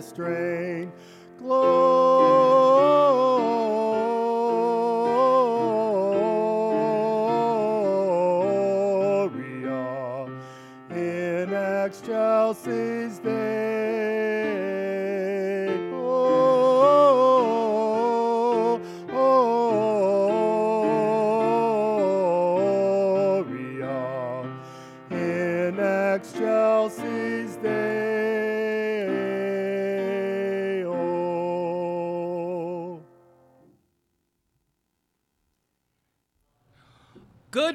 joyous strain.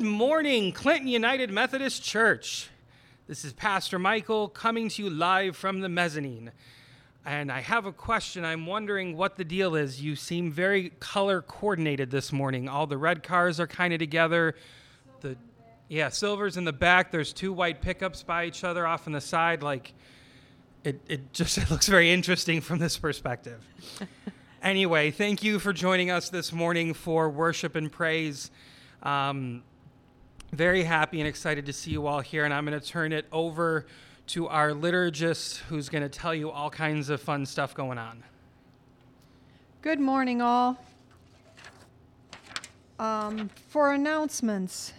Morning, Clinton United Methodist Church. This is Pastor Michael coming to you live from the mezzanine. And I have a question. I'm wondering what the deal is. You seem very color coordinated this morning. All the red cars are kind of together. The yeah, silver's in the back. There's two white pickups by each other off on the side. Like it, it just it looks very interesting from this perspective. anyway, thank you for joining us this morning for worship and praise. Um, very happy and excited to see you all here, and I'm going to turn it over to our liturgist who's going to tell you all kinds of fun stuff going on. Good morning, all. Um, for announcements,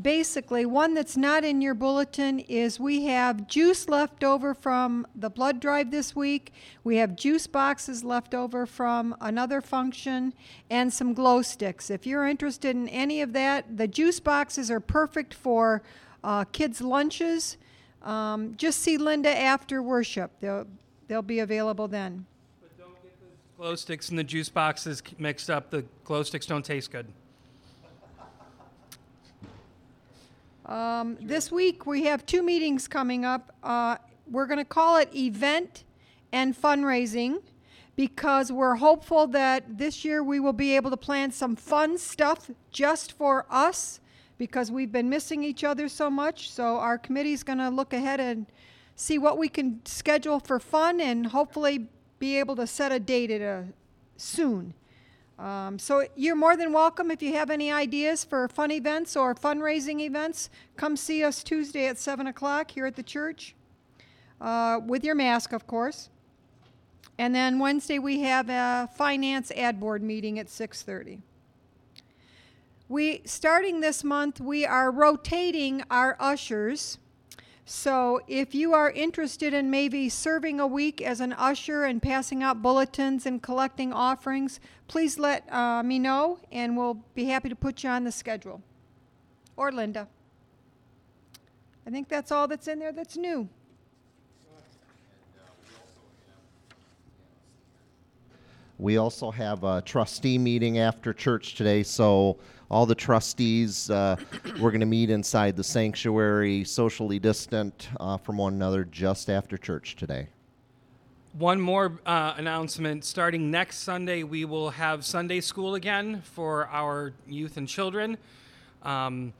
basically, one that's not in your bulletin is we have juice left over from the blood drive this week. We have juice boxes left over from another function and some glow sticks. If you're interested in any of that, the juice boxes are perfect for uh, kids' lunches. Um, just see Linda after worship, they'll, they'll be available then. But don't get the glow sticks and the juice boxes mixed up. The glow sticks don't taste good. Um, this week we have two meetings coming up. Uh, we're going to call it event and fundraising because we're hopeful that this year we will be able to plan some fun stuff just for us because we've been missing each other so much. So our committee's going to look ahead and see what we can schedule for fun and hopefully be able to set a date at a soon. Um, so you're more than welcome if you have any ideas for fun events or fundraising events. Come see us Tuesday at seven o'clock here at the church, uh, with your mask, of course. And then Wednesday we have a finance ad board meeting at six thirty. We starting this month we are rotating our ushers. So if you are interested in maybe serving a week as an usher and passing out bulletins and collecting offerings, please let uh, me know and we'll be happy to put you on the schedule. Or Linda. I think that's all that's in there that's new. We also have a trustee meeting after church today, so all the trustees, uh, we're going to meet inside the sanctuary, socially distant uh, from one another, just after church today. one more uh, announcement. Starting next Sunday, we will have Sunday school again for our youth and children. Um,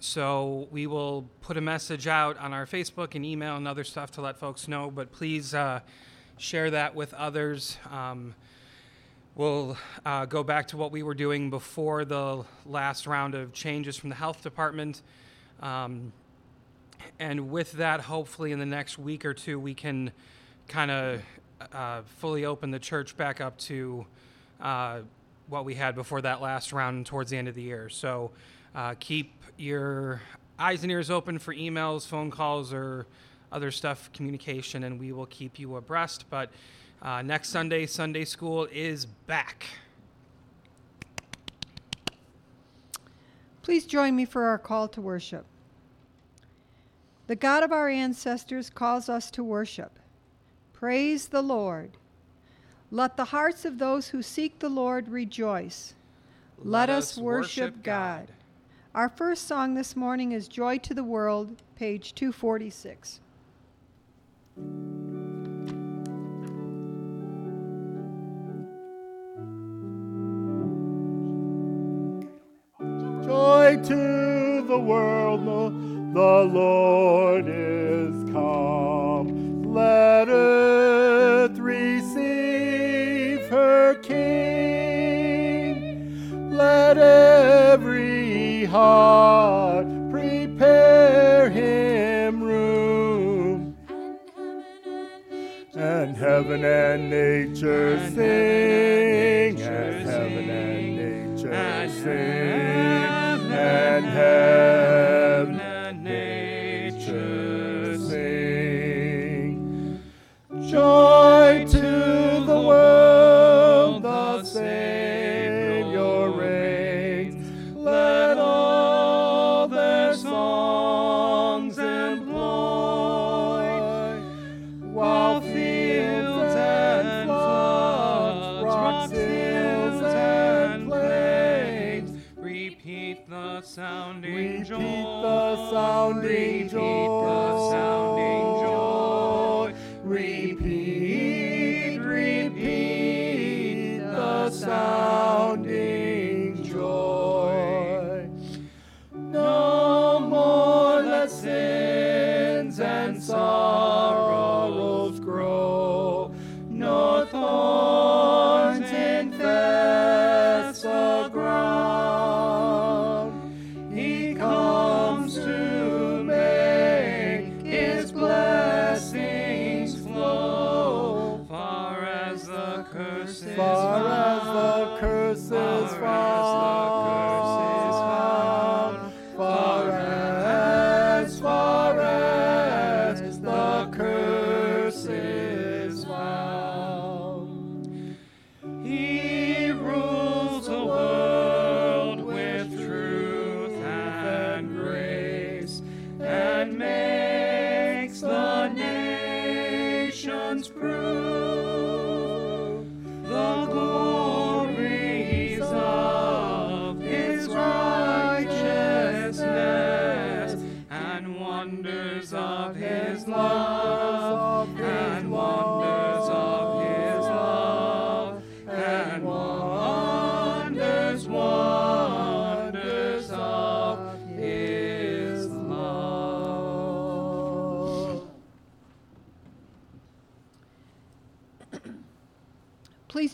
so we will put a message out on our Facebook and email and other stuff to let folks know. But please uh, share that with others. Um, we'll uh, go back to what we were doing before the last round of changes from the health department. Um, and with that, hopefully, in the next week or two, we can kind of uh, fully open the church back up to uh, what we had before that last round towards the end of the year. So uh, keep your eyes and ears open for emails, phone calls, or other stuff, communication, and we will keep you abreast. But uh, next Sunday, Sunday school is back. Please join me for our call to worship. The God of our ancestors calls us to worship. Praise the Lord. Let the hearts of those who seek the Lord rejoice. Let, us worship God. Our first song this morning is Joy to the World, page 246. The world, the Lord is come. Let earth receive her King. Let every heart prepare him room. And heaven and nature sing, and heaven and nature sing, and heaven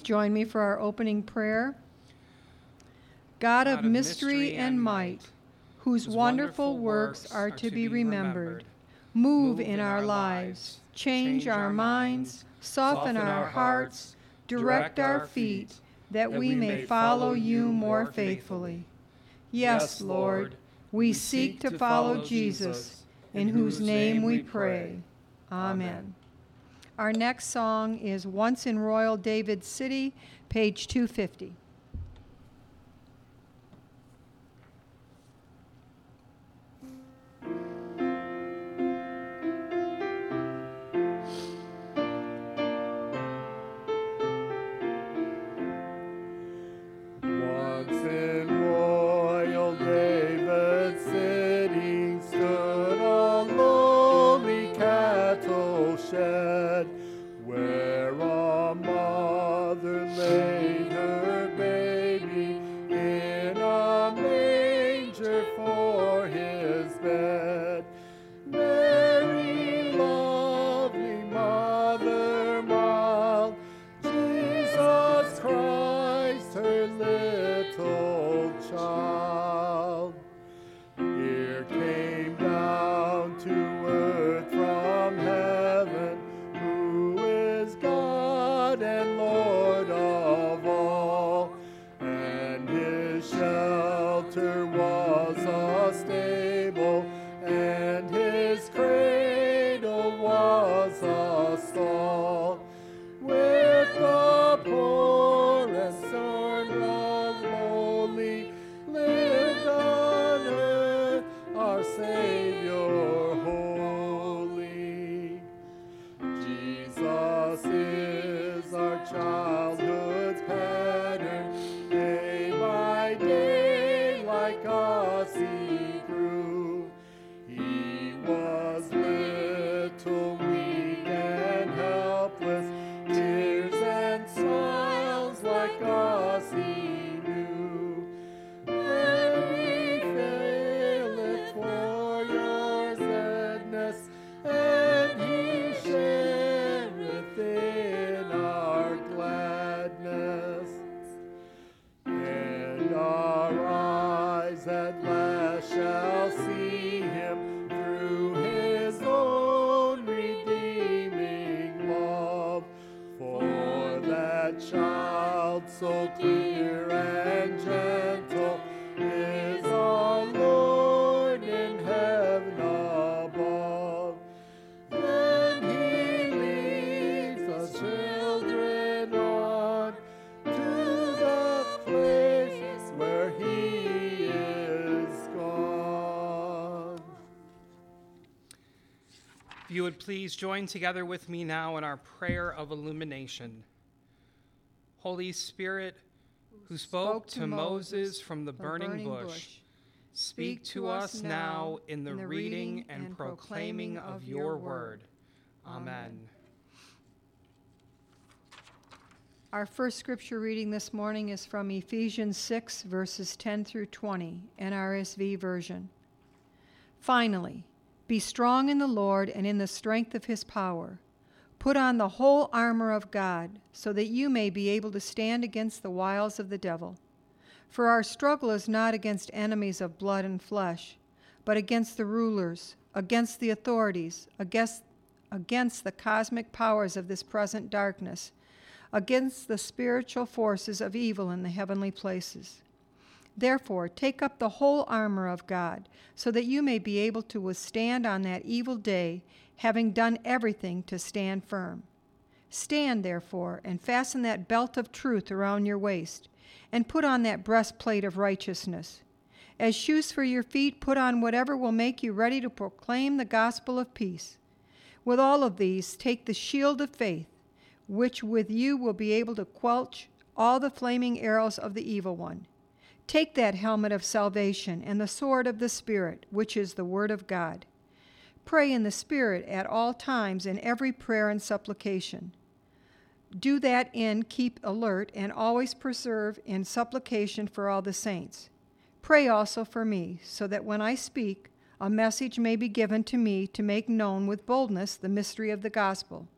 Please join me for our opening prayer. God of mystery and might, whose wonderful works are to be remembered, move in our lives, change our minds, soften our hearts, direct our feet, that we may follow you more faithfully. Yes, Lord, we seek to follow Jesus, in whose name we pray. Amen. Our next song is Once in Royal David City, page 250. Please join together with me now in our prayer of illumination. Holy Spirit, who spoke, to Moses from the burning, bush, speak to us now in the reading and proclaiming of your word. Amen. Our first scripture reading this morning is from Ephesians 6, verses 10 through 20, NRSV version. Finally, be strong in the Lord and in the strength of his power. Put on the whole armor of God, so that you may be able to stand against the wiles of the devil. For our struggle is not against enemies of blood and flesh, but against the rulers, against the authorities, against, against the cosmic powers of this present darkness against the spiritual forces of evil in the heavenly places. Therefore, take up the whole armor of God, so that you may be able to withstand on that evil day, having done everything to stand firm. Stand, therefore, and fasten that belt of truth around your waist, and put on that breastplate of righteousness. As shoes for your feet, put on whatever will make you ready to proclaim the gospel of peace. With all of these, take the shield of faith which with you will be able to quench all the flaming arrows of the evil one. Take that helmet of salvation and the sword of the Spirit, which is the Word of God. Pray in the Spirit at all times in every prayer and supplication. Do that in keep alert and always preserve in supplication for all the saints. Pray also for me, so that when I speak, a message may be given to me to make known with boldness the mystery of the gospel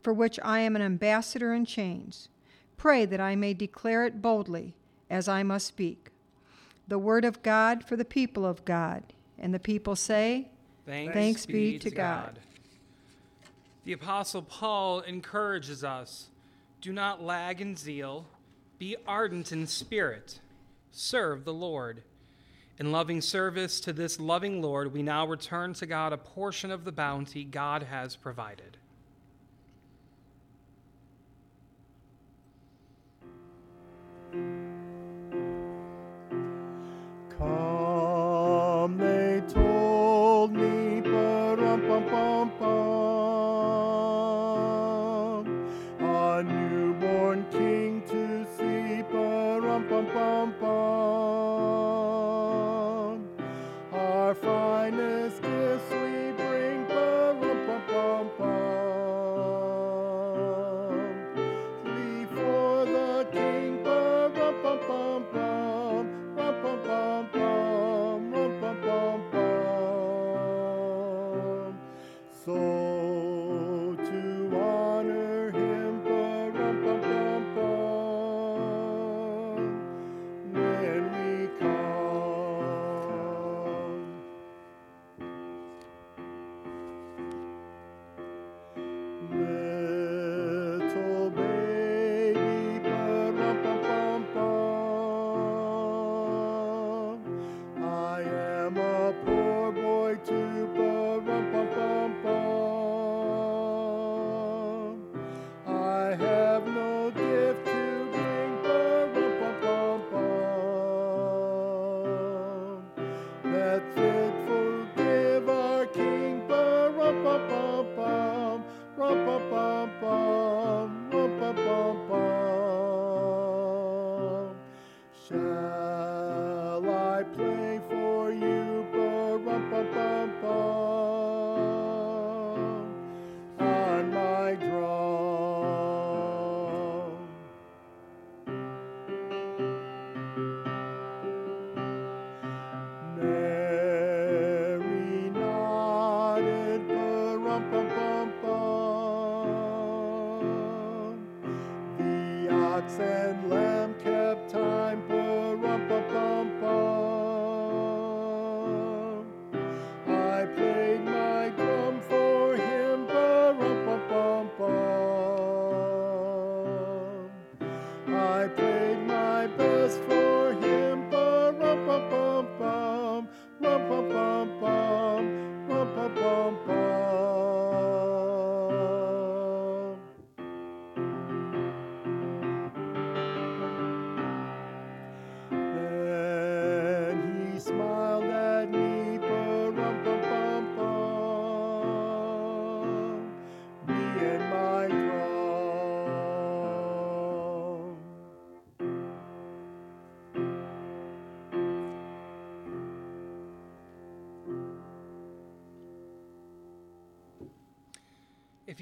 for which I am an ambassador in chains. Pray that I may declare it boldly, as I must speak. The word of God for the people of God. And the people say, Thanks, Thanks be to God. The Apostle Paul encourages us do not lag in zeal, be ardent in spirit, serve the Lord. In loving service to this loving Lord, we now return to God a portion of the bounty God has provided. Come,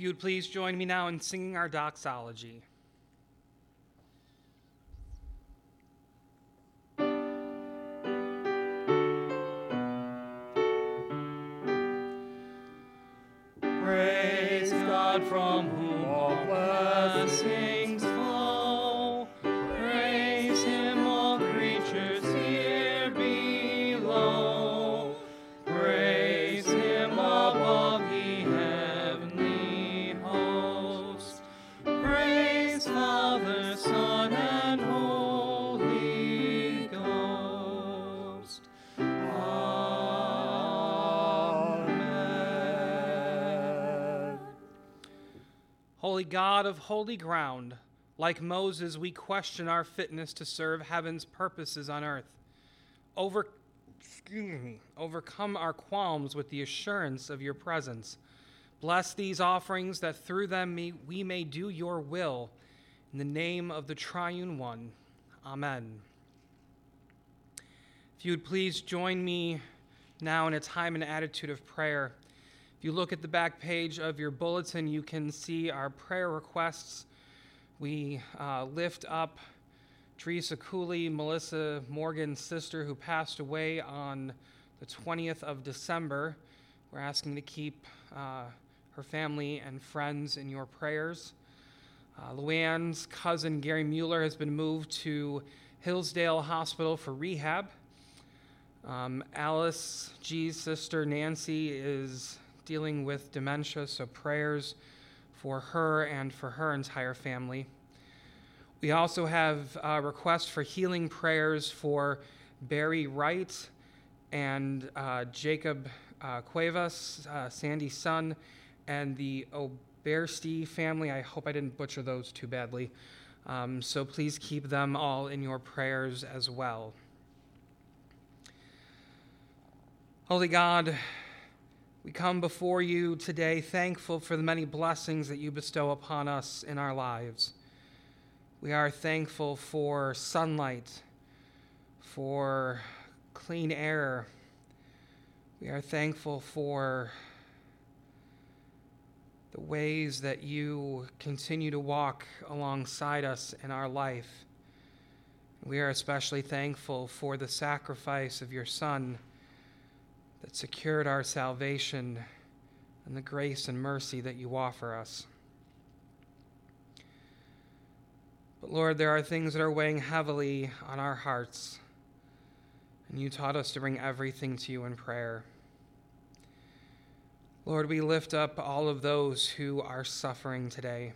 you would please join me now in singing our doxology. Of holy ground, like Moses, we question our fitness to serve heaven's purposes on earth. Over, me, overcome our qualms with the assurance of your presence. Bless these offerings that through them we may do your will. In the name of the triune one. Amen. If you would please join me now in a time and attitude of prayer. If you look at the back page of your bulletin, you can see our prayer requests. We uh, lift up Teresa Cooley, Melissa Morgan's sister, who passed away on the 20th of December. We're asking to keep uh, her family and friends in your prayers. Uh, Luann's cousin, Gary Mueller, has been moved to Hillsdale Hospital for rehab. Um, Alice G's sister, Nancy, is dealing with dementia, so prayers for her and for her entire family. We also have a request for healing prayers for Barry Wright and uh, Jacob uh, Cuevas, uh, Sandy's son, and the Obersti family. I hope I didn't butcher those too badly. Um, so please keep them all in your prayers as well. Holy God, we come before you today thankful for the many blessings that you bestow upon us in our lives. We are thankful for sunlight, for clean air. We are thankful for the ways that you continue to walk alongside us in our life. We are especially thankful for the sacrifice of your Son that secured our salvation and the grace and mercy that you offer us. But Lord, there are things that are weighing heavily on our hearts, and you taught us to bring everything to you in prayer. Lord, we lift up all of those who are suffering today,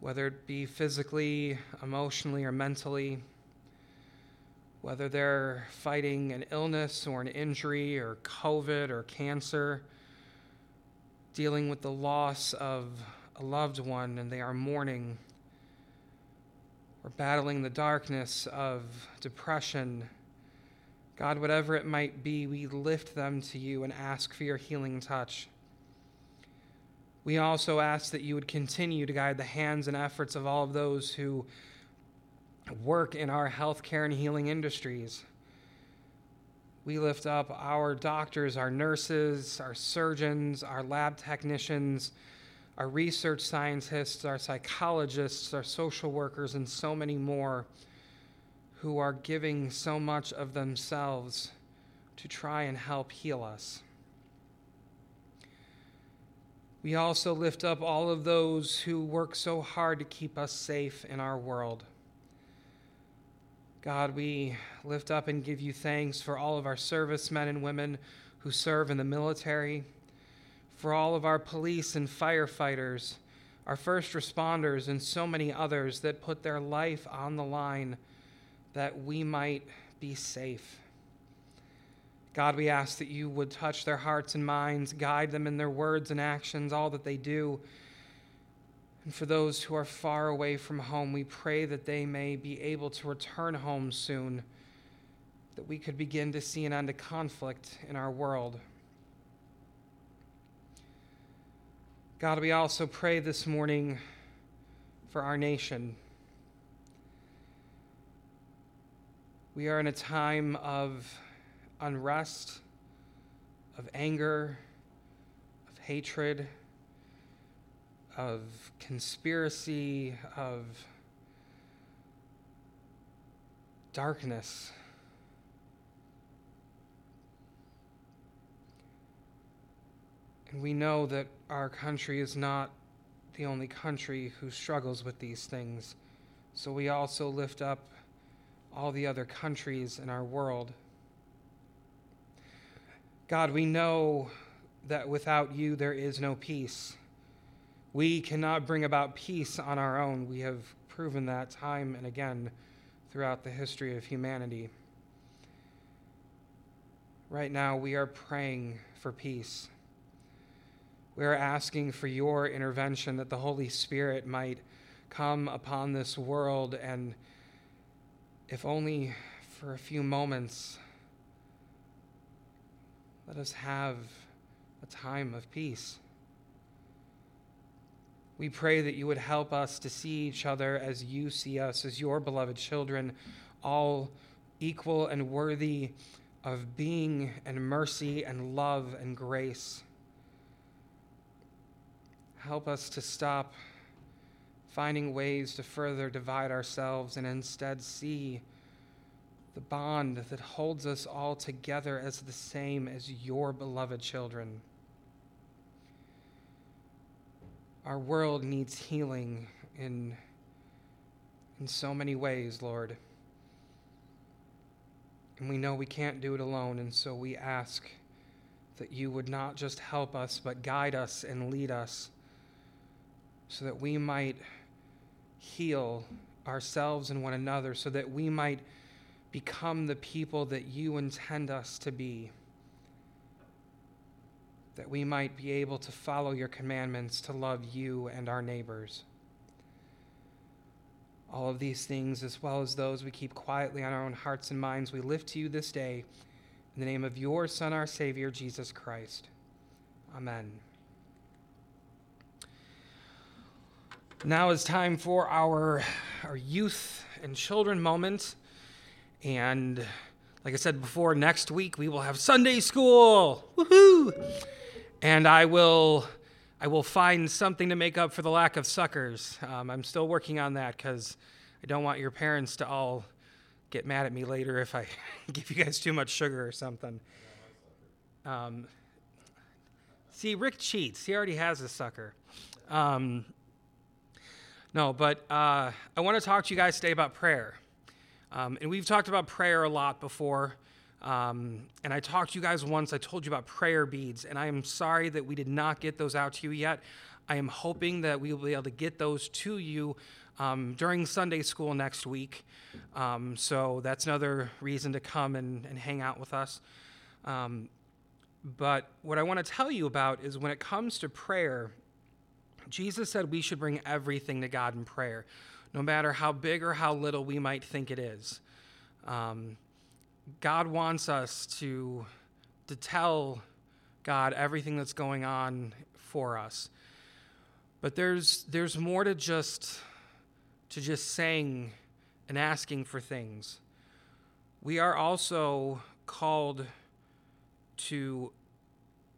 whether it be physically, emotionally, or mentally whether they're fighting an illness or an injury or COVID or cancer, dealing with the loss of a loved one and they are mourning, or battling the darkness of depression. God, whatever it might be, we lift them to you and ask for your healing touch. We also ask that you would continue to guide the hands and efforts of all of those who work in our healthcare and healing industries. We lift up our doctors, our nurses, our surgeons, our lab technicians, our research scientists, our psychologists, our social workers, and so many more who are giving so much of themselves to try and help heal us. We also lift up all of those who work so hard to keep us safe in our world. God, we lift up and give you thanks for all of our servicemen and women who serve in the military, for all of our police and firefighters, our first responders, and so many others that put their life on the line that we might be safe. God, we ask that you would touch their hearts and minds, guide them in their words and actions, all that they do. And for those who are far away from home, we pray that they may be able to return home soon, that we could begin to see an end to conflict in our world. God, we also pray this morning for our nation. We are in a time of unrest, of anger, of hatred. Of conspiracy, of darkness. And we know that our country is not the only country who struggles with these things. So we also lift up all the other countries in our world. God, we know that without you there is no peace. We cannot bring about peace on our own. We have proven that time and again throughout the history of humanity. Right now, we are praying for peace. We are asking for your intervention that the Holy Spirit might come upon this world and, if only for a few moments, let us have a time of peace. We pray that you would help us to see each other as you see us, as your beloved children, all equal and worthy of being and mercy and love and grace. Help us to stop finding ways to further divide ourselves and instead see the bond that holds us all together as the same as your beloved children. Our world needs healing in, in so many ways, Lord. And we know we can't do it alone, and so we ask that you would not just help us, but guide us and lead us so that we might heal ourselves and one another, so that we might become the people that you intend us to be that we might be able to follow your commandments to love you and our neighbors. All of these things, as well as those we keep quietly on our own hearts and minds, we lift to you this day in the name of your Son, our Savior, Jesus Christ. Amen. Now is time for our, our youth and children moment. And like I said before, next week we will have Sunday school. Woohoo! And I will I will find something to make up for the lack of suckers. Um, I'm still working on that because I don't want your parents to all get mad at me later if I give you guys too much sugar or something. Um, see, Rick cheats. He already has a sucker. Um, no, but uh, I want to talk to you guys today about prayer. Um, and we've talked about prayer a lot before. Um, and I talked to you guys once, I told you about prayer beads, and I am sorry that we did not get those out to you yet. I am hoping that we will be able to get those to you um, during Sunday school next week. Um, so that's another reason to come and, and hang out with us. Um, but what I want to tell you about is when it comes to prayer, Jesus said we should bring everything to God in prayer, no matter how big or how little we might think it is. Um, God wants us to, to tell God everything that's going on for us. But there's, there's more to just, to just saying and asking for things. We are also called to,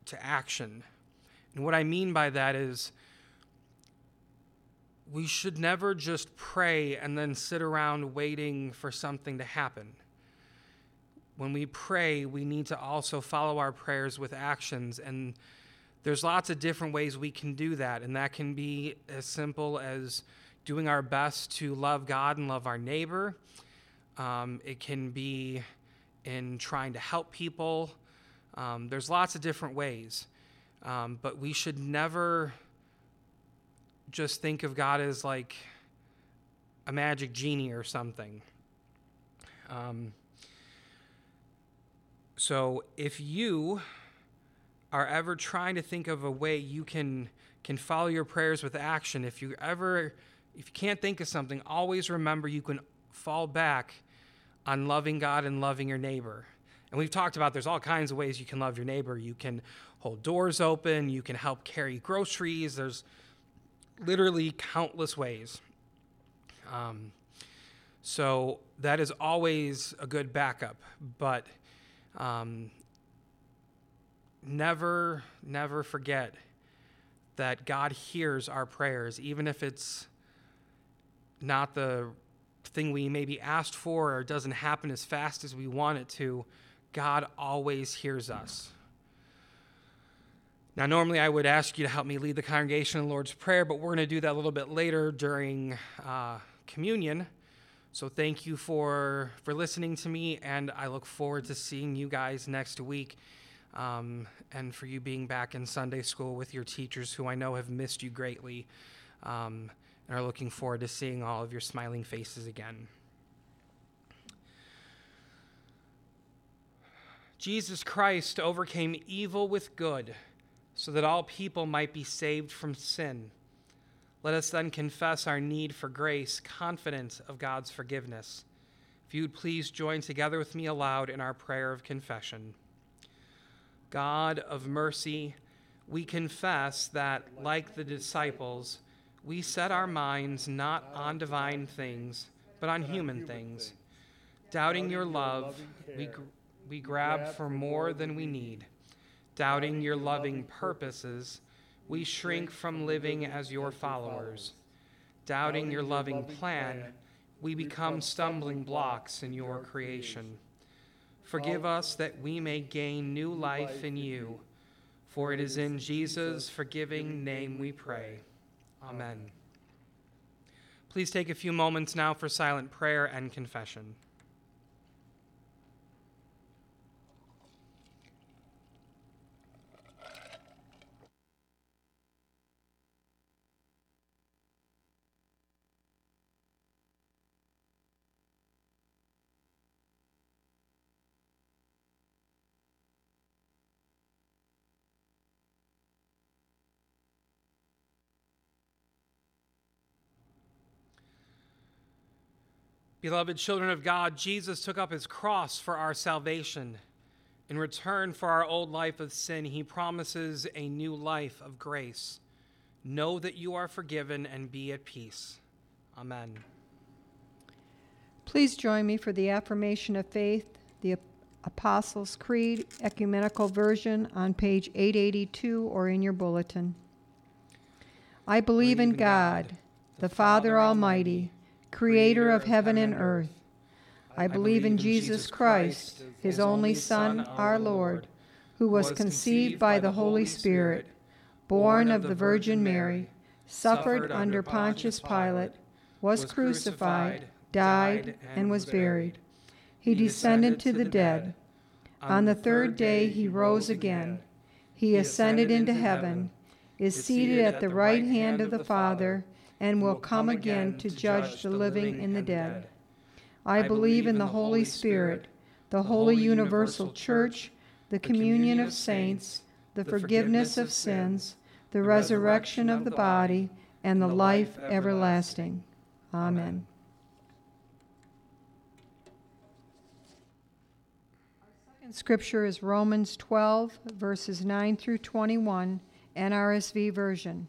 to action. And what I mean by that is we should never just pray and then sit around waiting for something to happen when we pray, we need to also follow our prayers with actions. And there's lots of different ways we can do that. And that can be as simple as doing our best to love God and love our neighbor. Um, it can be in trying to help people. Um, there's lots of different ways. Um, but we should never just think of God as like a magic genie or something. Um, so if you are ever trying to think of a way you can can follow your prayers with action, if you ever if you can't think of something, always remember you can fall back on loving God and loving your neighbor. And we've talked about there's all kinds of ways you can love your neighbor. You can hold doors open, you can help carry groceries. There's literally countless ways. Um, so that is always a good backup. But um, never, never forget that God hears our prayers, even if it's not the thing we maybe asked for or doesn't happen as fast as we want it to. God always hears us. Now, normally I would ask you to help me lead the congregation in the Lord's Prayer, but we're going to do that a little bit later during uh, communion. So thank you for for listening to me, and I look forward to seeing you guys next week, um, and for you being back in Sunday school with your teachers, who I know have missed you greatly, um, and are looking forward to seeing all of your smiling faces again. Jesus Christ overcame evil with good, so that all people might be saved from sin. Let us then confess our need for grace, confident of God's forgiveness. If you would please join together with me aloud in our prayer of confession. God of mercy, we confess that, like the disciples, we set our minds not on divine things, but on human things. Doubting your love, we, we grab for more than we need. Doubting your loving purposes, we shrink from living as your followers. Doubting your loving plan, we become stumbling blocks in your creation. Forgive us that we may gain new life in you, for it is in Jesus' forgiving name we pray. Amen. Please take a few moments now for silent prayer and confession. Beloved children of God, Jesus took up his cross for our salvation. In return for our old life of sin, he promises a new life of grace. Know that you are forgiven and be at peace. Amen. Please join me for the affirmation of faith, the Apostles' Creed, Ecumenical Version on page 882 or in your bulletin. I believe in God, the Father Almighty creator of heaven and earth. I believe in Jesus Christ, his only Son, our Lord, who was conceived by the Holy Spirit, born of the Virgin Mary, suffered under Pontius Pilate, was crucified, died, and was buried. He descended to the dead. On the third day he rose again. He ascended into heaven, is seated at the right hand of the Father and will come again to judge the living and the dead. I believe in the Holy Spirit, the holy universal church, the communion of saints, the forgiveness of sins, the resurrection of the body, and the life everlasting. Amen. Second scripture is Romans 12, verses 9 through 21, NRSV version.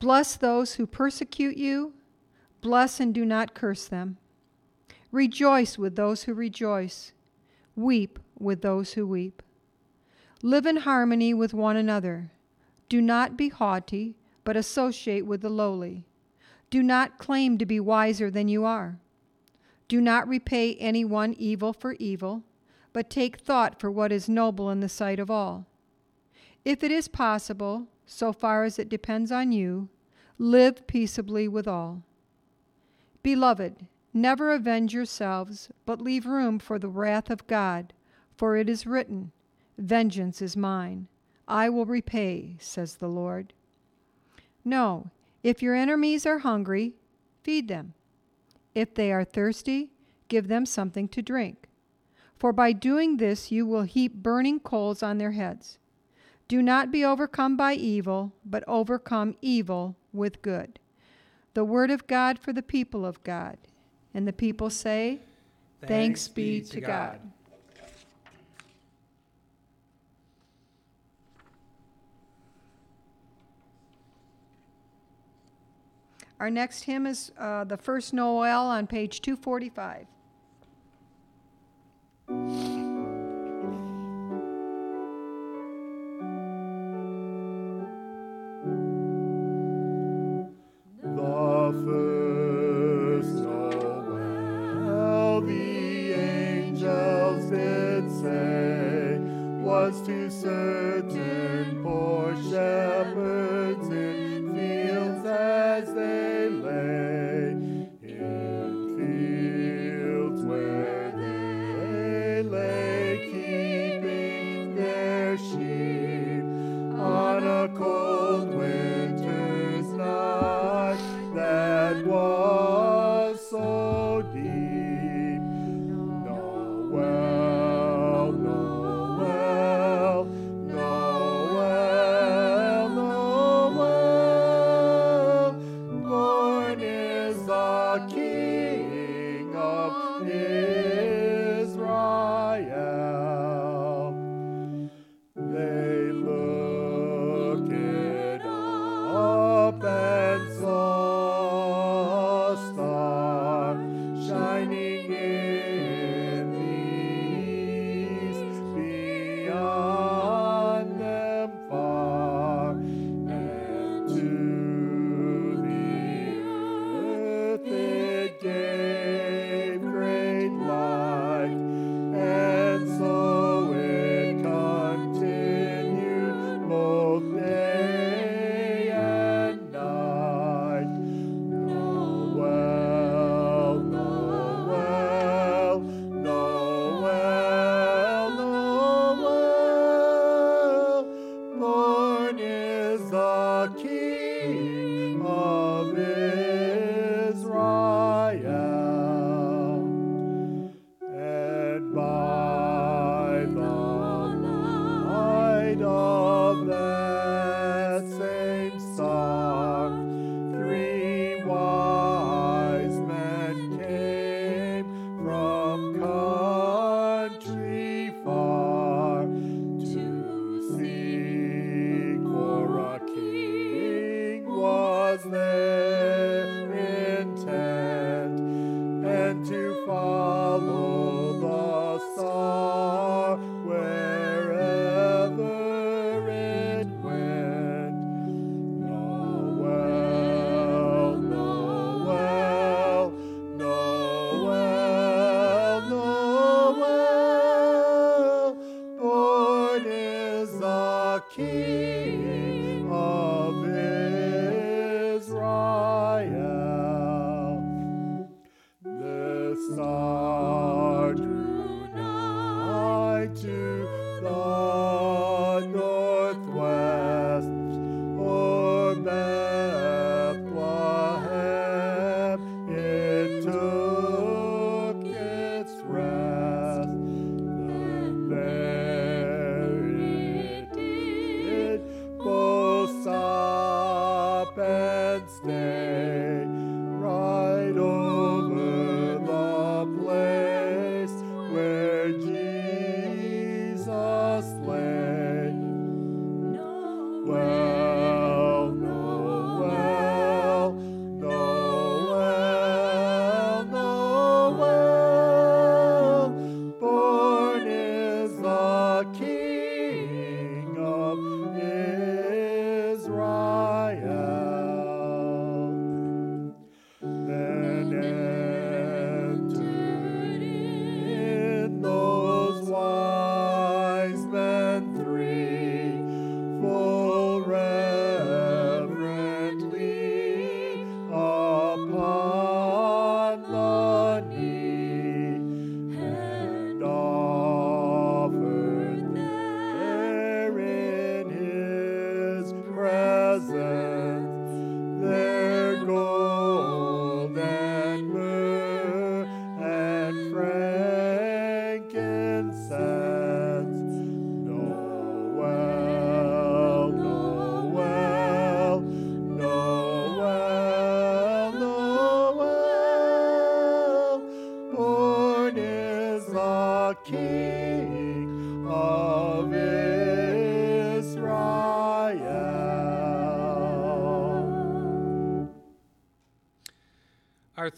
Bless those who persecute you. Bless and do not curse them. Rejoice with those who rejoice. Weep with those who weep. Live in harmony with one another. Do not be haughty, but associate with the lowly. Do not claim to be wiser than you are. Do not repay anyone evil for evil, but take thought for what is noble in the sight of all. If it is possible, so far as it depends on you, live peaceably with all. Beloved, never avenge yourselves, but leave room for the wrath of God, for it is written, Vengeance is mine. I will repay, says the Lord. No, if your enemies are hungry, feed them. If they are thirsty, give them something to drink. For by doing this, you will heap burning coals on their heads. Do not be overcome by evil, but overcome evil with good. The word of God for the people of God. And the people say, Thanks, Thanks be to God. God. Our next hymn is uh, the first Noel on page 245. Amém.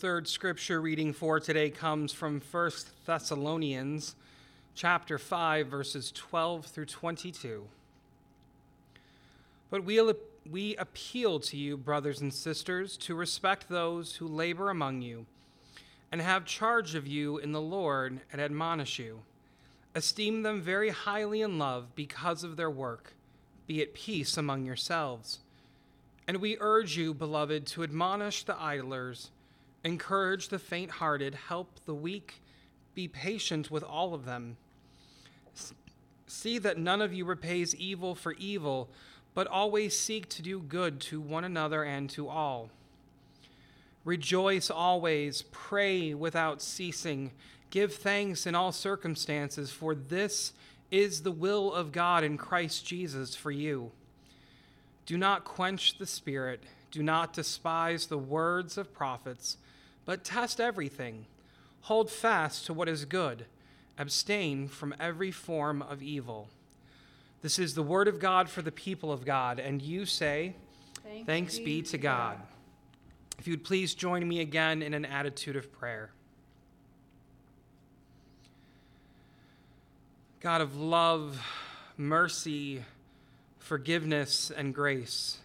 Third scripture reading for today comes from 1 Thessalonians chapter 5 verses 12 through 22. But we, we appeal to you, brothers and sisters, to respect those who labor among you and have charge of you in the Lord and admonish you. Esteem them very highly in love because of their work. Be at peace among yourselves. And we urge you, beloved, to admonish the idlers, encourage the faint hearted, help the weak, be patient with all of them. See that none of you repays evil for evil, but always seek to do good to one another and to all. Rejoice always, pray without ceasing, give thanks in all circumstances, for this is the will of God in Christ Jesus for you. Do not quench the Spirit, do not despise the words of prophets, but test everything. Hold fast to what is good, abstain from every form of evil. This is the word of God for the people of God, and you say, Thanks, Thanks be to God. God. If you'd please join me again in an attitude of prayer. God of love, mercy, forgiveness, and grace,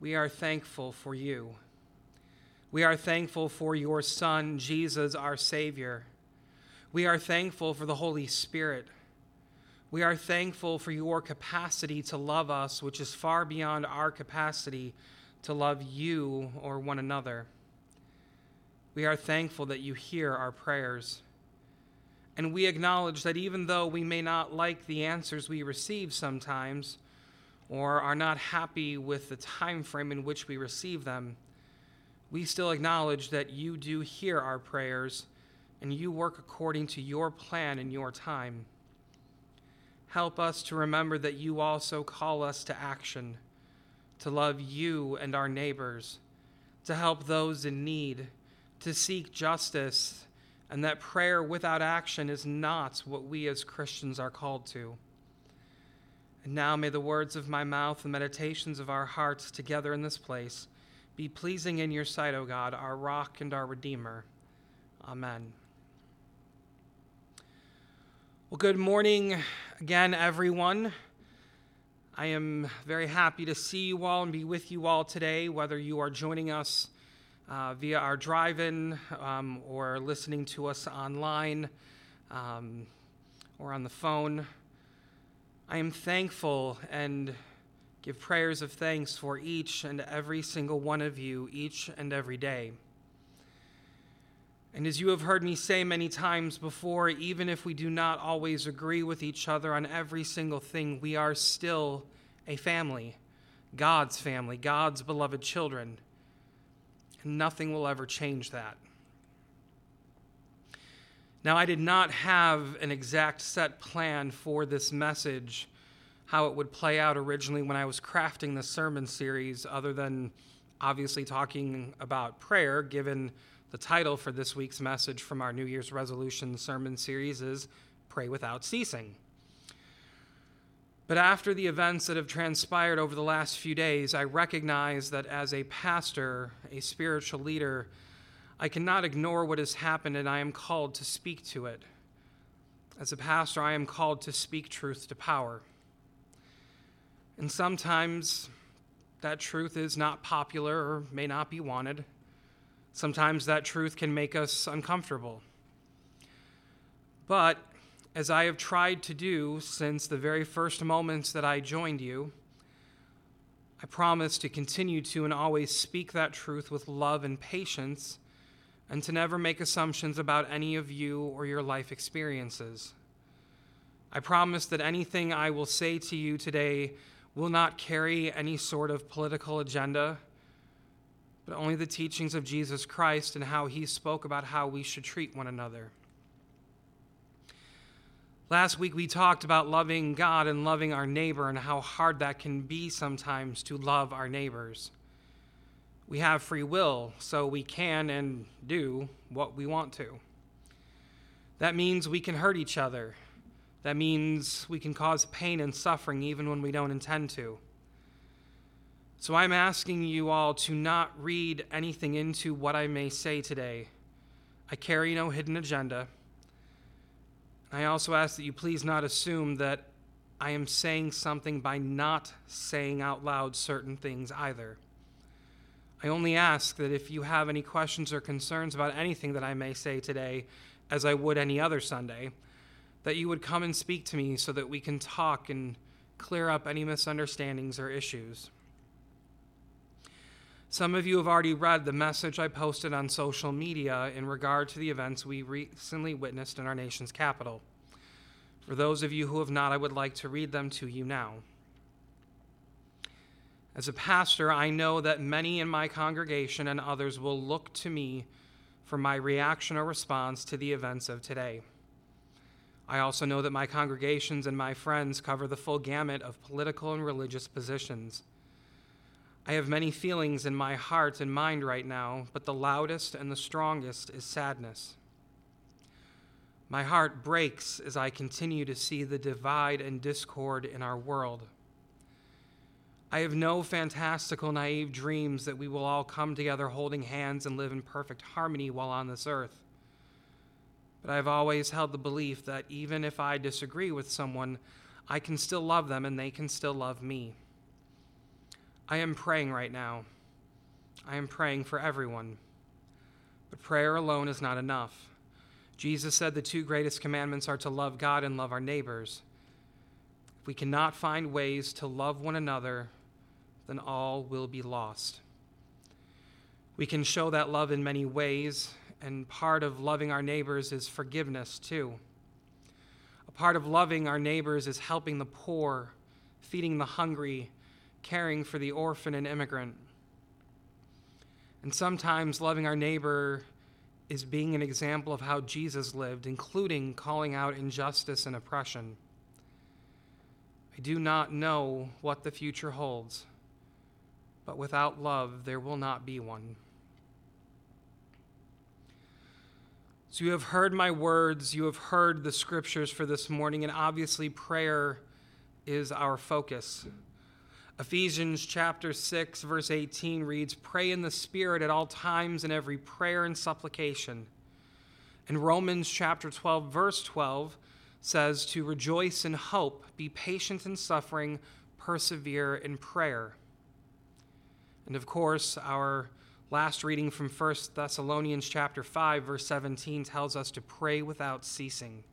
we are thankful for you. We are thankful for your Son, Jesus, our Savior. We are thankful for the Holy Spirit. We are thankful for your capacity to love us, which is far beyond our capacity to love you or one another. We are thankful that you hear our prayers. And we acknowledge that even though we may not like the answers we receive sometimes, or are not happy with the time frame in which we receive them, we still acknowledge that you do hear our prayers and you work according to your plan and your time. Help us to remember that you also call us to action to love you and our neighbors, to help those in need, to seek justice, and that prayer without action is not what we as Christians are called to. And now may the words of my mouth and meditations of our hearts together in this place be pleasing in your sight, O God, our rock and our redeemer. Amen. Well, good morning again, everyone. I am very happy to see you all and be with you all today, whether you are joining us uh, via our drive in um, or listening to us online um, or on the phone. I am thankful and give prayers of thanks for each and every single one of you, each and every day. And as you have heard me say many times before, even if we do not always agree with each other on every single thing, we are still a family, God's family, God's beloved children. And nothing will ever change that. Now, I did not have an exact set plan for this message, how it would play out originally when I was crafting the sermon series, other than obviously talking about prayer, given the title for this week's message from our New Year's resolution sermon series is Pray Without Ceasing. But after the events that have transpired over the last few days, I recognize that as a pastor, a spiritual leader, I cannot ignore what has happened and I am called to speak to it. As a pastor, I am called to speak truth to power. And sometimes that truth is not popular or may not be wanted. Sometimes that truth can make us uncomfortable. But as I have tried to do since the very first moments that I joined you, I promise to continue to and always speak that truth with love and patience and to never make assumptions about any of you or your life experiences. I promise that anything I will say to you today will not carry any sort of political agenda but only the teachings of Jesus Christ and how he spoke about how we should treat one another. Last week, we talked about loving God and loving our neighbor and how hard that can be sometimes to love our neighbors. We have free will, so we can and do what we want to. That means we can hurt each other. That means we can cause pain and suffering even when we don't intend to. So I'm asking you all to not read anything into what I may say today. I carry no hidden agenda. I also ask that you please not assume that I am saying something by not saying out loud certain things either. I only ask that if you have any questions or concerns about anything that I may say today, as I would any other Sunday, that you would come and speak to me so that we can talk and clear up any misunderstandings or issues. Some of you have already read the message I posted on social media in regard to the events we recently witnessed in our nation's capital. For those of you who have not, I would like to read them to you now. As a pastor, I know that many in my congregation and others will look to me for my reaction or response to the events of today. I also know that my congregations and my friends cover the full gamut of political and religious positions. I have many feelings in my heart and mind right now, but the loudest and the strongest is sadness. My heart breaks as I continue to see the divide and discord in our world. I have no fantastical, naive dreams that we will all come together holding hands and live in perfect harmony while on this earth. But I've always held the belief that even if I disagree with someone, I can still love them and they can still love me. I am praying right now. I am praying for everyone. But prayer alone is not enough. Jesus said the two greatest commandments are to love God and love our neighbors. If we cannot find ways to love one another, then all will be lost. We can show that love in many ways, and part of loving our neighbors is forgiveness, too. A part of loving our neighbors is helping the poor, feeding the hungry, caring for the orphan and immigrant. And sometimes loving our neighbor is being an example of how Jesus lived, including calling out injustice and oppression. I do not know what the future holds, but without love, there will not be one. So, you have heard my words, you have heard the scriptures for this morning, and obviously, prayer is our focus. Ephesians chapter 6 verse 18 reads, "Pray in the spirit at all times in every prayer and supplication." And Romans chapter 12 verse 12 says to rejoice in hope, be patient in suffering, persevere in prayer. And of course, our last reading from 1 Thessalonians chapter 5 verse 17 tells us to pray without ceasing.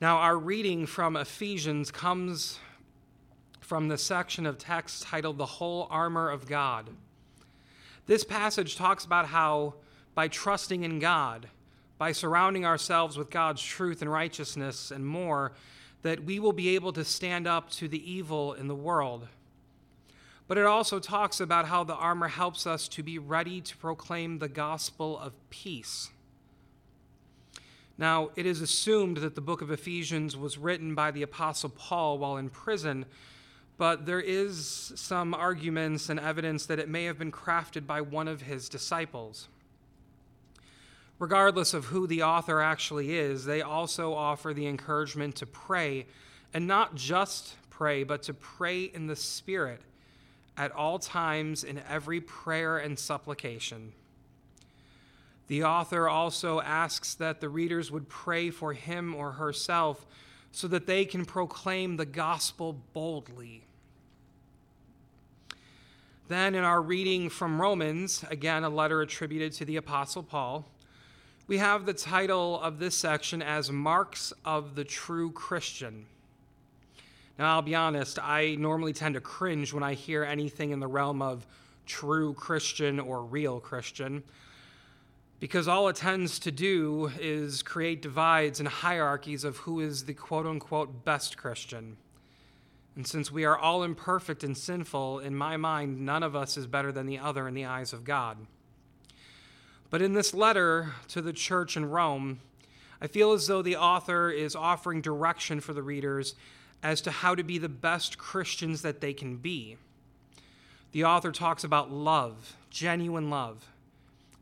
Now, our reading from Ephesians comes from the section of text titled The Whole Armor of God. This passage talks about how, by trusting in God, by surrounding ourselves with God's truth and righteousness and more, that we will be able to stand up to the evil in the world. But it also talks about how the armor helps us to be ready to proclaim the gospel of peace. Now, it is assumed that the book of Ephesians was written by the Apostle Paul while in prison but there is some arguments and evidence that it may have been crafted by one of his disciples. Regardless of who the author actually is, they also offer the encouragement to pray, and not just pray, but to pray in the Spirit at all times in every prayer and supplication. The author also asks that the readers would pray for him or herself so that they can proclaim the gospel boldly. Then, in our reading from Romans, again a letter attributed to the Apostle Paul, we have the title of this section as Marks of the True Christian. Now, I'll be honest, I normally tend to cringe when I hear anything in the realm of true Christian or real Christian because all it tends to do is create divides and hierarchies of who is the quote unquote best Christian. And since we are all imperfect and sinful, in my mind, none of us is better than the other in the eyes of God. But in this letter to the church in Rome, I feel as though the author is offering direction for the readers as to how to be the best Christians that they can be. The author talks about love, genuine love,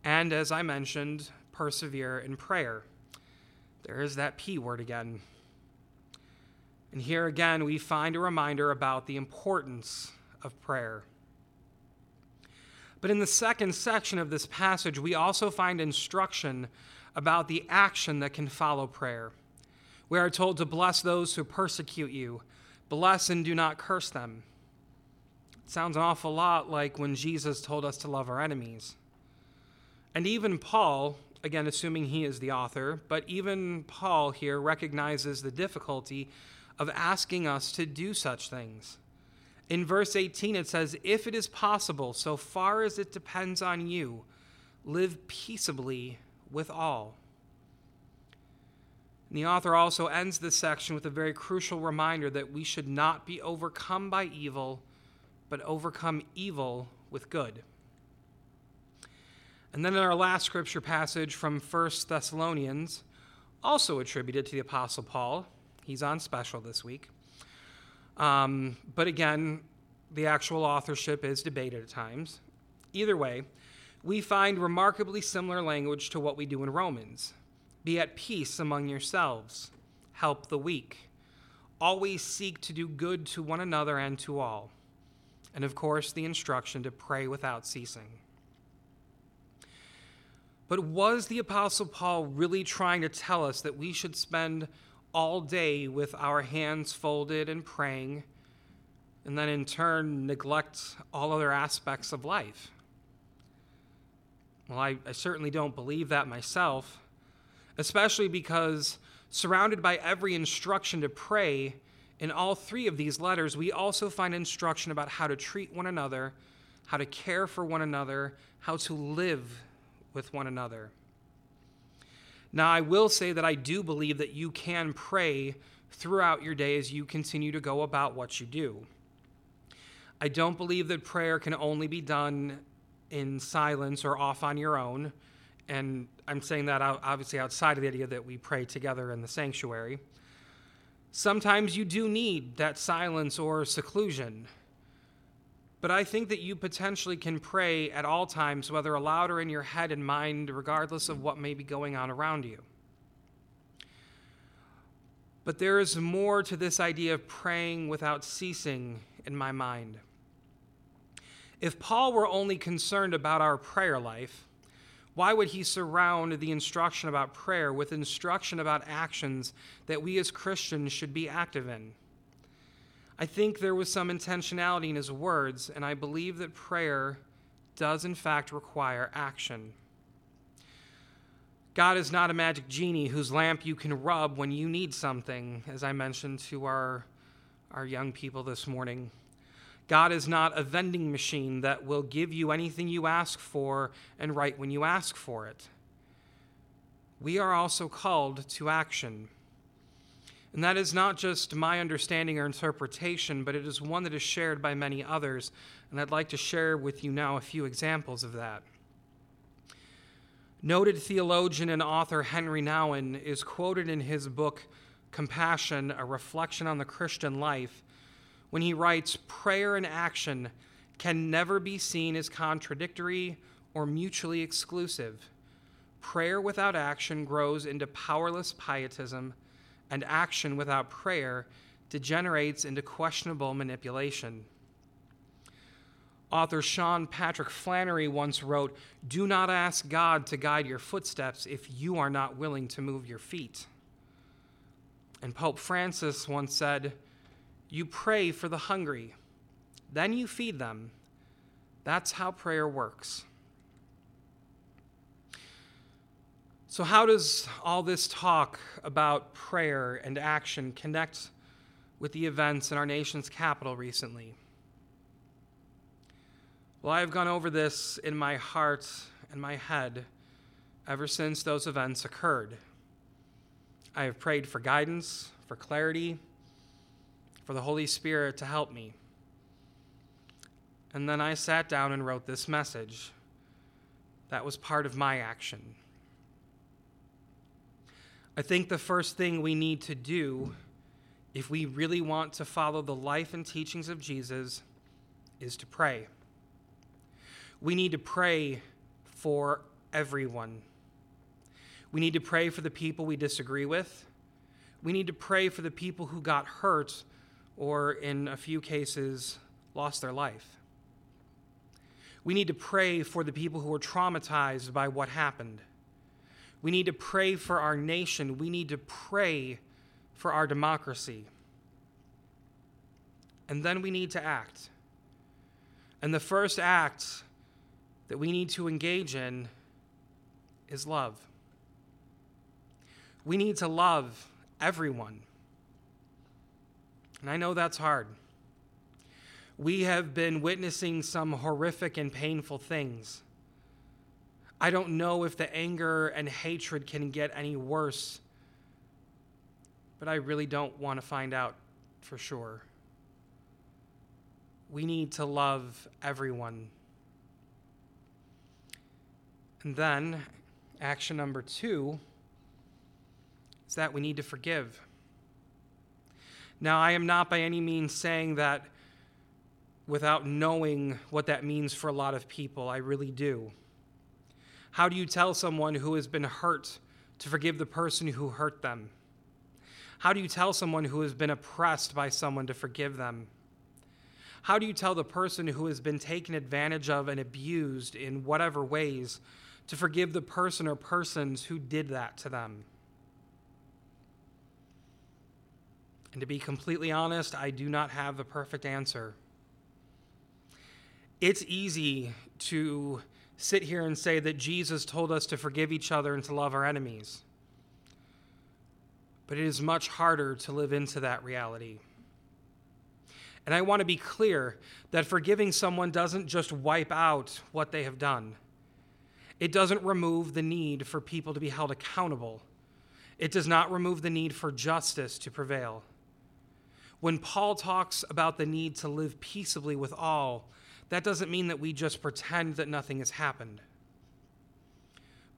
and as I mentioned, persevere in prayer. There is that P word again. And here again, we find a reminder about the importance of prayer. But in the second section of this passage, we also find instruction about the action that can follow prayer. We are told to bless those who persecute you, bless and do not curse them. It sounds an awful lot like when Jesus told us to love our enemies. And even Paul, again, assuming he is the author, but even Paul here recognizes the difficulty of asking us to do such things. In verse 18, it says, If it is possible, so far as it depends on you, live peaceably with all. And the author also ends this section with a very crucial reminder that we should not be overcome by evil, but overcome evil with good. And then in our last scripture passage from 1 Thessalonians, also attributed to the Apostle Paul, he's on special this week. Um, but again, the actual authorship is debated at times. Either way, we find remarkably similar language to what we do in Romans. Be at peace among yourselves, help the weak, always seek to do good to one another and to all. And of course, the instruction to pray without ceasing. But was the Apostle Paul really trying to tell us that we should spend all day with our hands folded and praying, and then in turn neglect all other aspects of life? Well, I, I, certainly don't believe that myself, especially because surrounded by every instruction to pray, in all three of these letters, we also find instruction about how to treat one another, how to care for one another, how to live with one another. Now, I will say that I do believe that you can pray throughout your day as you continue to go about what you do. I don't believe that prayer can only be done in silence or off on your own. And I'm saying that obviously outside of the idea that we pray together in the sanctuary. Sometimes you do need that silence or seclusion. But I think that you potentially can pray at all times, whether aloud or in your head and mind, regardless of what may be going on around you. But there is more to this idea of praying without ceasing in my mind. If Paul were only concerned about our prayer life, why would he surround the instruction about prayer with instruction about actions that we as Christians should be active in? I think there was some intentionality in his words, and I believe that prayer does, in fact, require action. God is not a magic genie whose lamp you can rub when you need something, as I mentioned to our, our young people this morning. God is not a vending machine that will give you anything you ask for and right when you ask for it. We are also called to action. And that is not just my understanding or interpretation, but it is one that is shared by many others. And I'd like to share with you now a few examples of that. Noted theologian and author Henri Nouwen is quoted in his book, Compassion A Reflection on the Christian Life, when he writes Prayer and action can never be seen as contradictory or mutually exclusive. Prayer without action grows into powerless pietism and action without prayer degenerates into questionable manipulation. Author Sean Patrick Flanery once wrote Do not ask God to guide your footsteps if you are not willing to move your feet. And Pope Francis once said, You pray for the hungry, then you feed them. That's how prayer works. So, how does all this talk about prayer and action connect with the events in our nation's capital recently? Well, I have gone over this in my heart and my head ever since those events occurred. I have prayed for guidance, for clarity, for the Holy Spirit to help me. And then I sat down and wrote this message. That was part of my action. I think the first thing we need to do if we really want to follow the life and teachings of Jesus is to pray. We need to pray for everyone. We need to pray for the people we disagree with. We need to pray for the people who got hurt or, in a few cases, lost their life. We need to pray for the people who are traumatized by what happened. We need to pray for our nation. We need to pray for our democracy. And then we need to act. And the first act that we need to engage in is love. We need to love everyone. And I know that's hard. We have been witnessing some horrific and painful things. I don't know if the anger and hatred can get any worse, but I really don't want to find out for sure. We need to love everyone. And then, action number two is that we need to forgive. Now, I am not by any means saying that without knowing what that means for a lot of people. I really do. How do you tell someone who has been hurt to forgive the person who hurt them? How do you tell someone who has been oppressed by someone to forgive them? How do you tell the person who has been taken advantage of and abused in whatever ways to forgive the person or persons who did that to them? And to be completely honest, I do not have the perfect answer. It's easy to sit here and say that Jesus told us to forgive each other and to love our enemies. But it is much harder to live into that reality. And I want to be clear that forgiving someone doesn't just wipe out what they have done. It doesn't remove the need for people to be held accountable. It does not remove the need for justice to prevail. When Paul talks about the need to live peaceably with all, that doesn't mean that we just pretend that nothing has happened.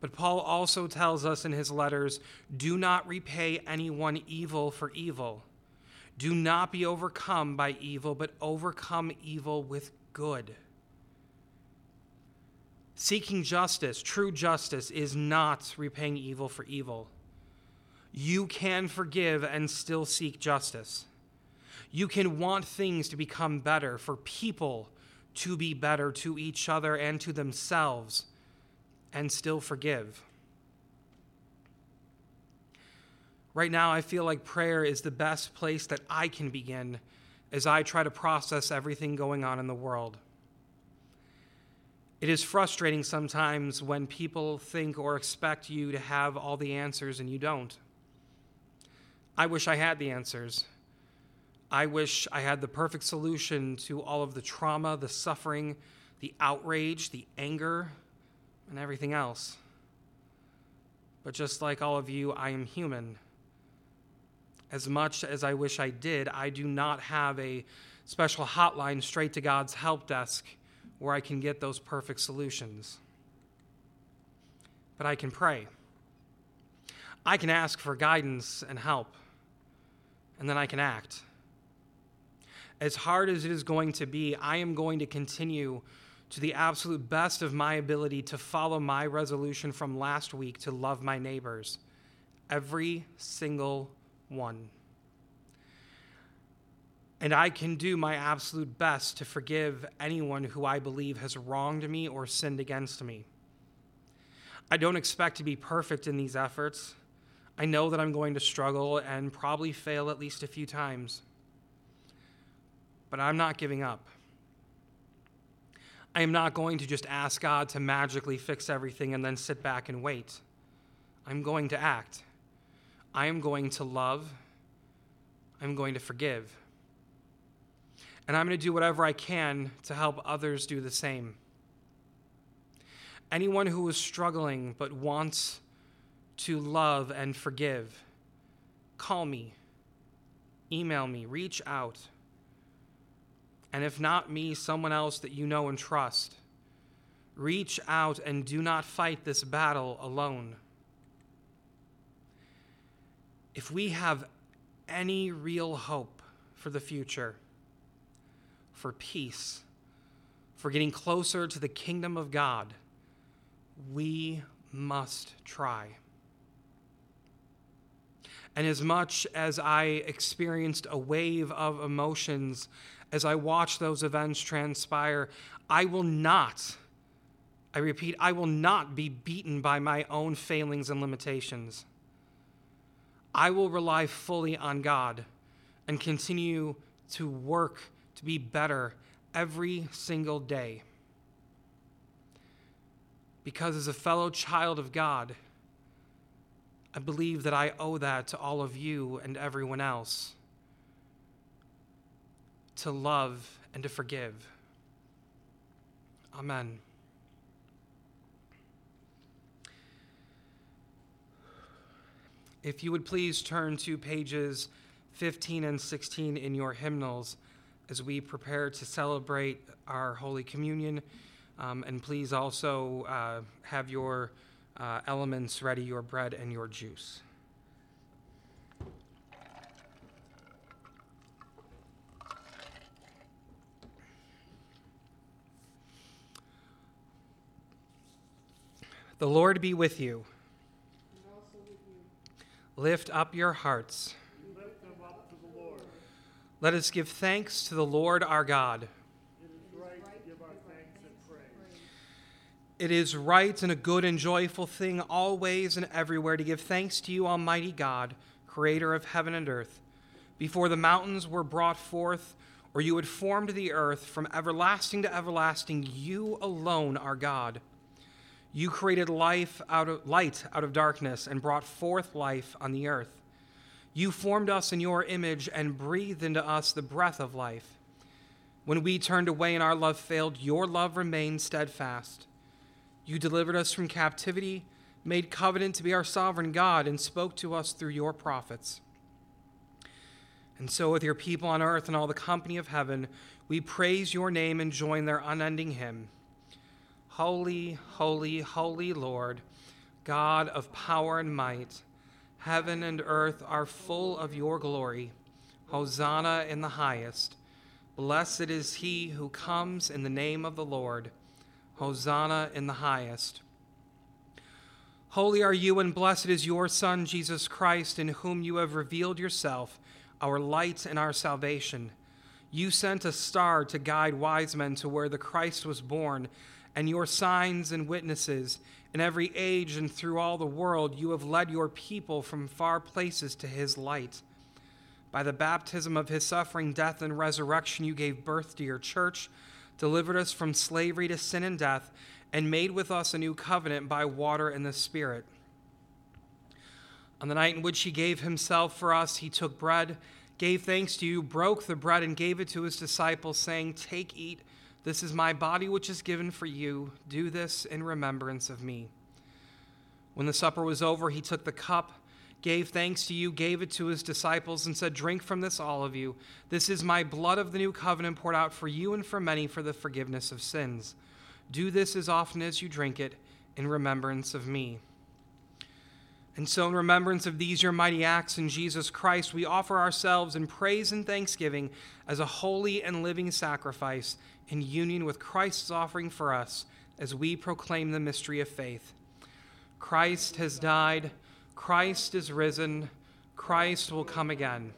But Paul also tells us in his letters do not repay anyone evil for evil. Do not be overcome by evil, but overcome evil with good. Seeking justice, true justice, is not repaying evil for evil. You can forgive and still seek justice. You can want things to become better, for people to be better to each other and to themselves, and still forgive. Right now, I feel like prayer is the best place that I can begin as I try to process everything going on in the world. It is frustrating sometimes when people think or expect you to have all the answers and you don't. I wish I had the answers. I wish I had the perfect solution to all of the trauma, the suffering, the outrage, the anger, and everything else. But just like all of you, I am human. As much as I wish I did, I do not have a special hotline straight to God's help desk where I can get those perfect solutions. But I can pray. I can ask for guidance and help, and then I can act as hard as it is going to be, I am going to continue to the absolute best of my ability to follow my resolution from last week to love my neighbors. Every single one. And I can do my absolute best to forgive anyone who I believe has wronged me or sinned against me. I don't expect to be perfect in these efforts. I know that I'm going to struggle and probably fail at least a few times but I'm not giving up. I am not going to just ask God to magically fix everything and then sit back and wait. I'm going to act. I am going to love. I'm going to forgive. And I'm going to do whatever I can to help others do the same. Anyone who is struggling but wants to love and forgive, call me, email me, reach out and if not me, someone else that you know and trust. Reach out and do not fight this battle alone. If we have any real hope for the future, for peace, for getting closer to the kingdom of God, we must try. And as much as I experienced a wave of emotions as I watch those events transpire, I will not, I repeat, I will not be beaten by my own failings and limitations. I will rely fully on God and continue to work to be better every single day. Because as a fellow child of God, I believe that I owe that to all of you and everyone else to love and to forgive. Amen. If you would please turn to pages 15 and 16 in your hymnals as we prepare to celebrate our Holy Communion. Um, and please also uh, have your uh, elements ready your bread and your juice. The Lord be with you. Lift up your hearts. Let us give thanks to the Lord our God. It is right and a good and joyful thing always and everywhere to give thanks to you, Almighty God, creator of heaven and earth. Before the mountains were brought forth, or you had formed the earth from everlasting to everlasting, you alone are God. You created life out of light out of darkness and brought forth life on the earth. You formed us in your image and breathed into us the breath of life. When we turned away and our love failed, your love remained steadfast. You delivered us from captivity, made covenant to be our sovereign God, and spoke to us through your prophets. And so, with your people on earth and all the company of heaven, we praise your name and join their unending hymn. Holy, holy, holy Lord, God of power and might, heaven and earth are full of your glory. Hosanna in the highest. Blessed is he who comes in the name of the Lord. Hosanna in the highest. Holy are you, and blessed is your Son, Jesus Christ, in whom you have revealed yourself, our light and our salvation. You sent a star to guide wise men to where the Christ was born and your signs and witnesses. In every age and through all the world, you have led your people from far places to his light. By the baptism of his suffering, death, and resurrection, you gave birth to your church, delivered us from slavery to sin and death, and made with us a new covenant by water and the Spirit. On the night in which he gave himself for us, he took bread, gave thanks to you, broke the bread, and gave it to his disciples, saying, Take, eat. This is my body, which is given for you. Do this in remembrance of me. When the supper was over, he took the cup, gave thanks to you, gave it to his disciples, and said, Drink from this, all of you. This is my blood of the new covenant poured out for you and for many for the forgiveness of sins. Do this as often as you drink it in remembrance of me. And so, in remembrance of these your mighty acts in Jesus Christ, we offer ourselves in praise and thanksgiving as a holy and living sacrifice in union with Christ's offering for us as we proclaim the mystery of faith. Christ has died, Christ is risen, Christ will come again.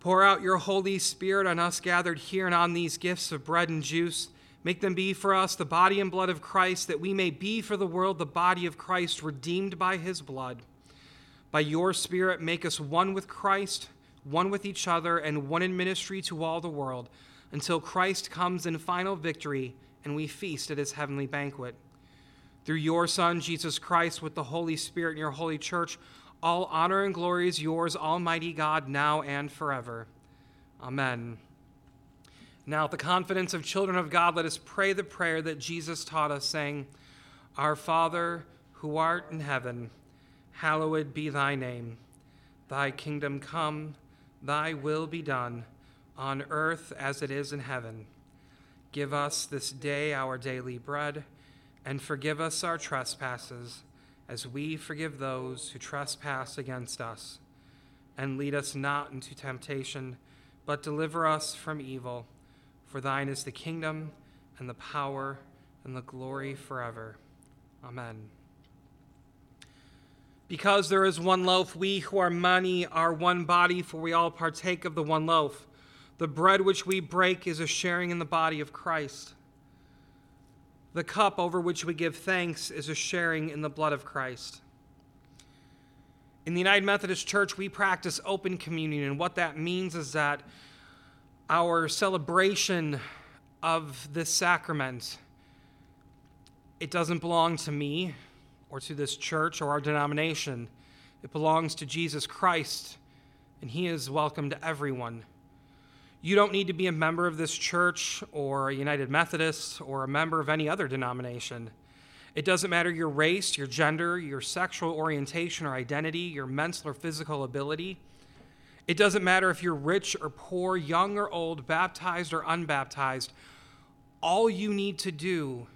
Pour out your Holy Spirit on us gathered here and on these gifts of bread and juice Make them be for us the body and blood of Christ, that we may be for the world the body of Christ, redeemed by his blood. By your Spirit, make us one with Christ, one with each other, and one in ministry to all the world, until Christ comes in final victory and we feast at his heavenly banquet. Through your Son, Jesus Christ, with the Holy Spirit in your holy church, all honor and glory is yours, Almighty God, now and forever. Amen. Now, with the confidence of children of God, let us pray the prayer that Jesus taught us, saying, Our Father, who art in heaven, hallowed be thy name. Thy kingdom come, thy will be done, on earth as it is in heaven. Give us this day our daily bread, and forgive us our trespasses, as we forgive those who trespass against us. And lead us not into temptation, but deliver us from evil. For thine is the kingdom and the power and the glory forever. Amen. Because there is one loaf, we who are many are one body, for we all partake of the one loaf. The bread which we break is a sharing in the body of Christ. The cup over which we give thanks is a sharing in the blood of Christ. In the United Methodist Church, we practice open communion, and what that means is that our celebration of this sacrament it doesn't belong to me or to this church or our denomination. It belongs to Jesus Christ, and He is welcome to everyone. You don't need to be a member of this church or a United Methodist or a member of any other denomination. It doesn't matter your race, your gender, your sexual orientation or identity, your mental or physical ability. It doesn't matter if you're rich or poor, young or old, baptized or unbaptized. All you need to do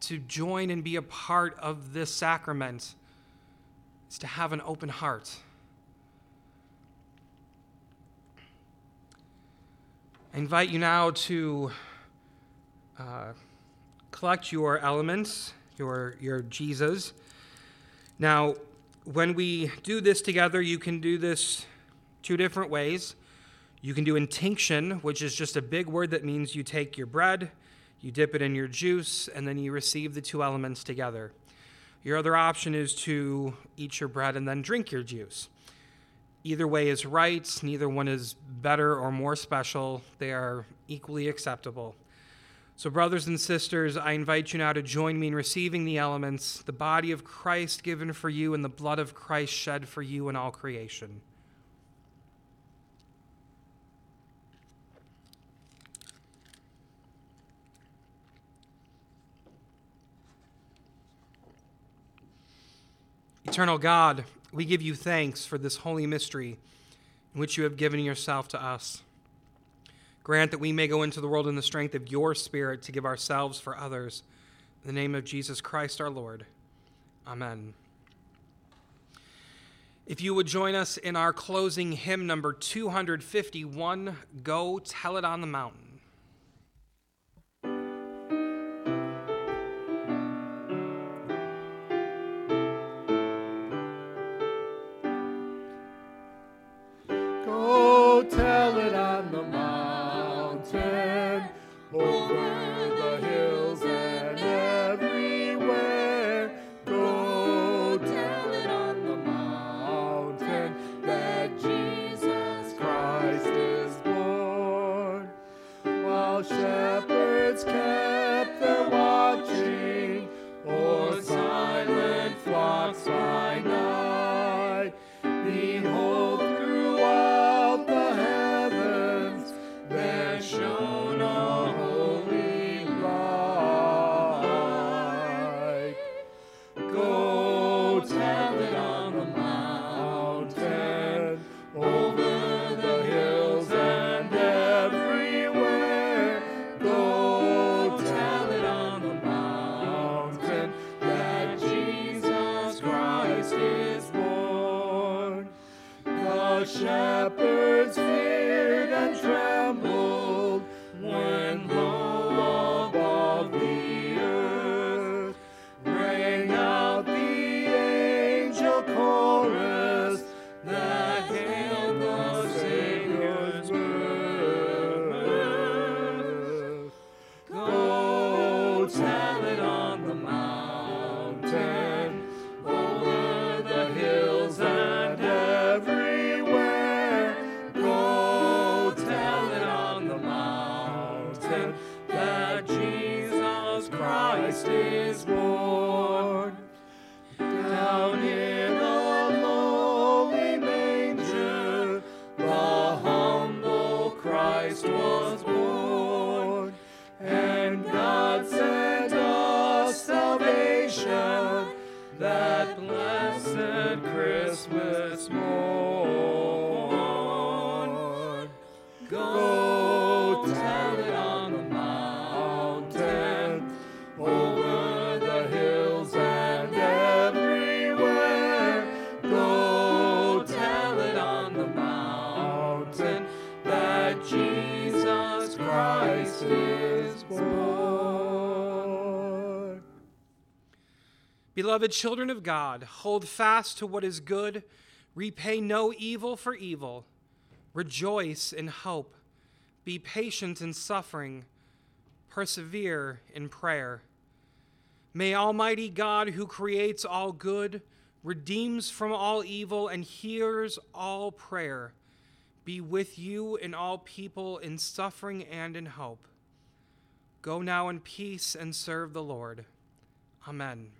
to join and be a part of this sacrament is to have an open heart. I invite you now to uh, collect your elements, your, your Jesus. Now, when we do this together, you can do this two different ways. You can do intinction, which is just a big word that means you take your bread you dip it in your juice, and then you receive the two elements together. Your other option is to eat your bread and then drink your juice. Either way is right, neither one is better or more special. They are equally acceptable. So, brothers and sisters, I invite you now to join me in receiving the elements, the body of Christ given for you, and the blood of Christ shed for you in all creation. Eternal God, we give you thanks for this holy mystery in which you have given yourself to us. Grant that we may go into the world in the strength of your Spirit to give ourselves for others. In the name of Jesus Christ our Lord. Amen. If you would join us in our closing hymn number 251, Go Tell It on the Mountain. Beloved children of God, hold fast to what is good, repay no evil for evil, rejoice in hope, be patient in suffering, persevere in prayer. May Almighty God, who creates all good, redeems from all evil, and hears all prayer, be with you and all people in suffering and in hope. Go now in peace and serve the Lord. Amen.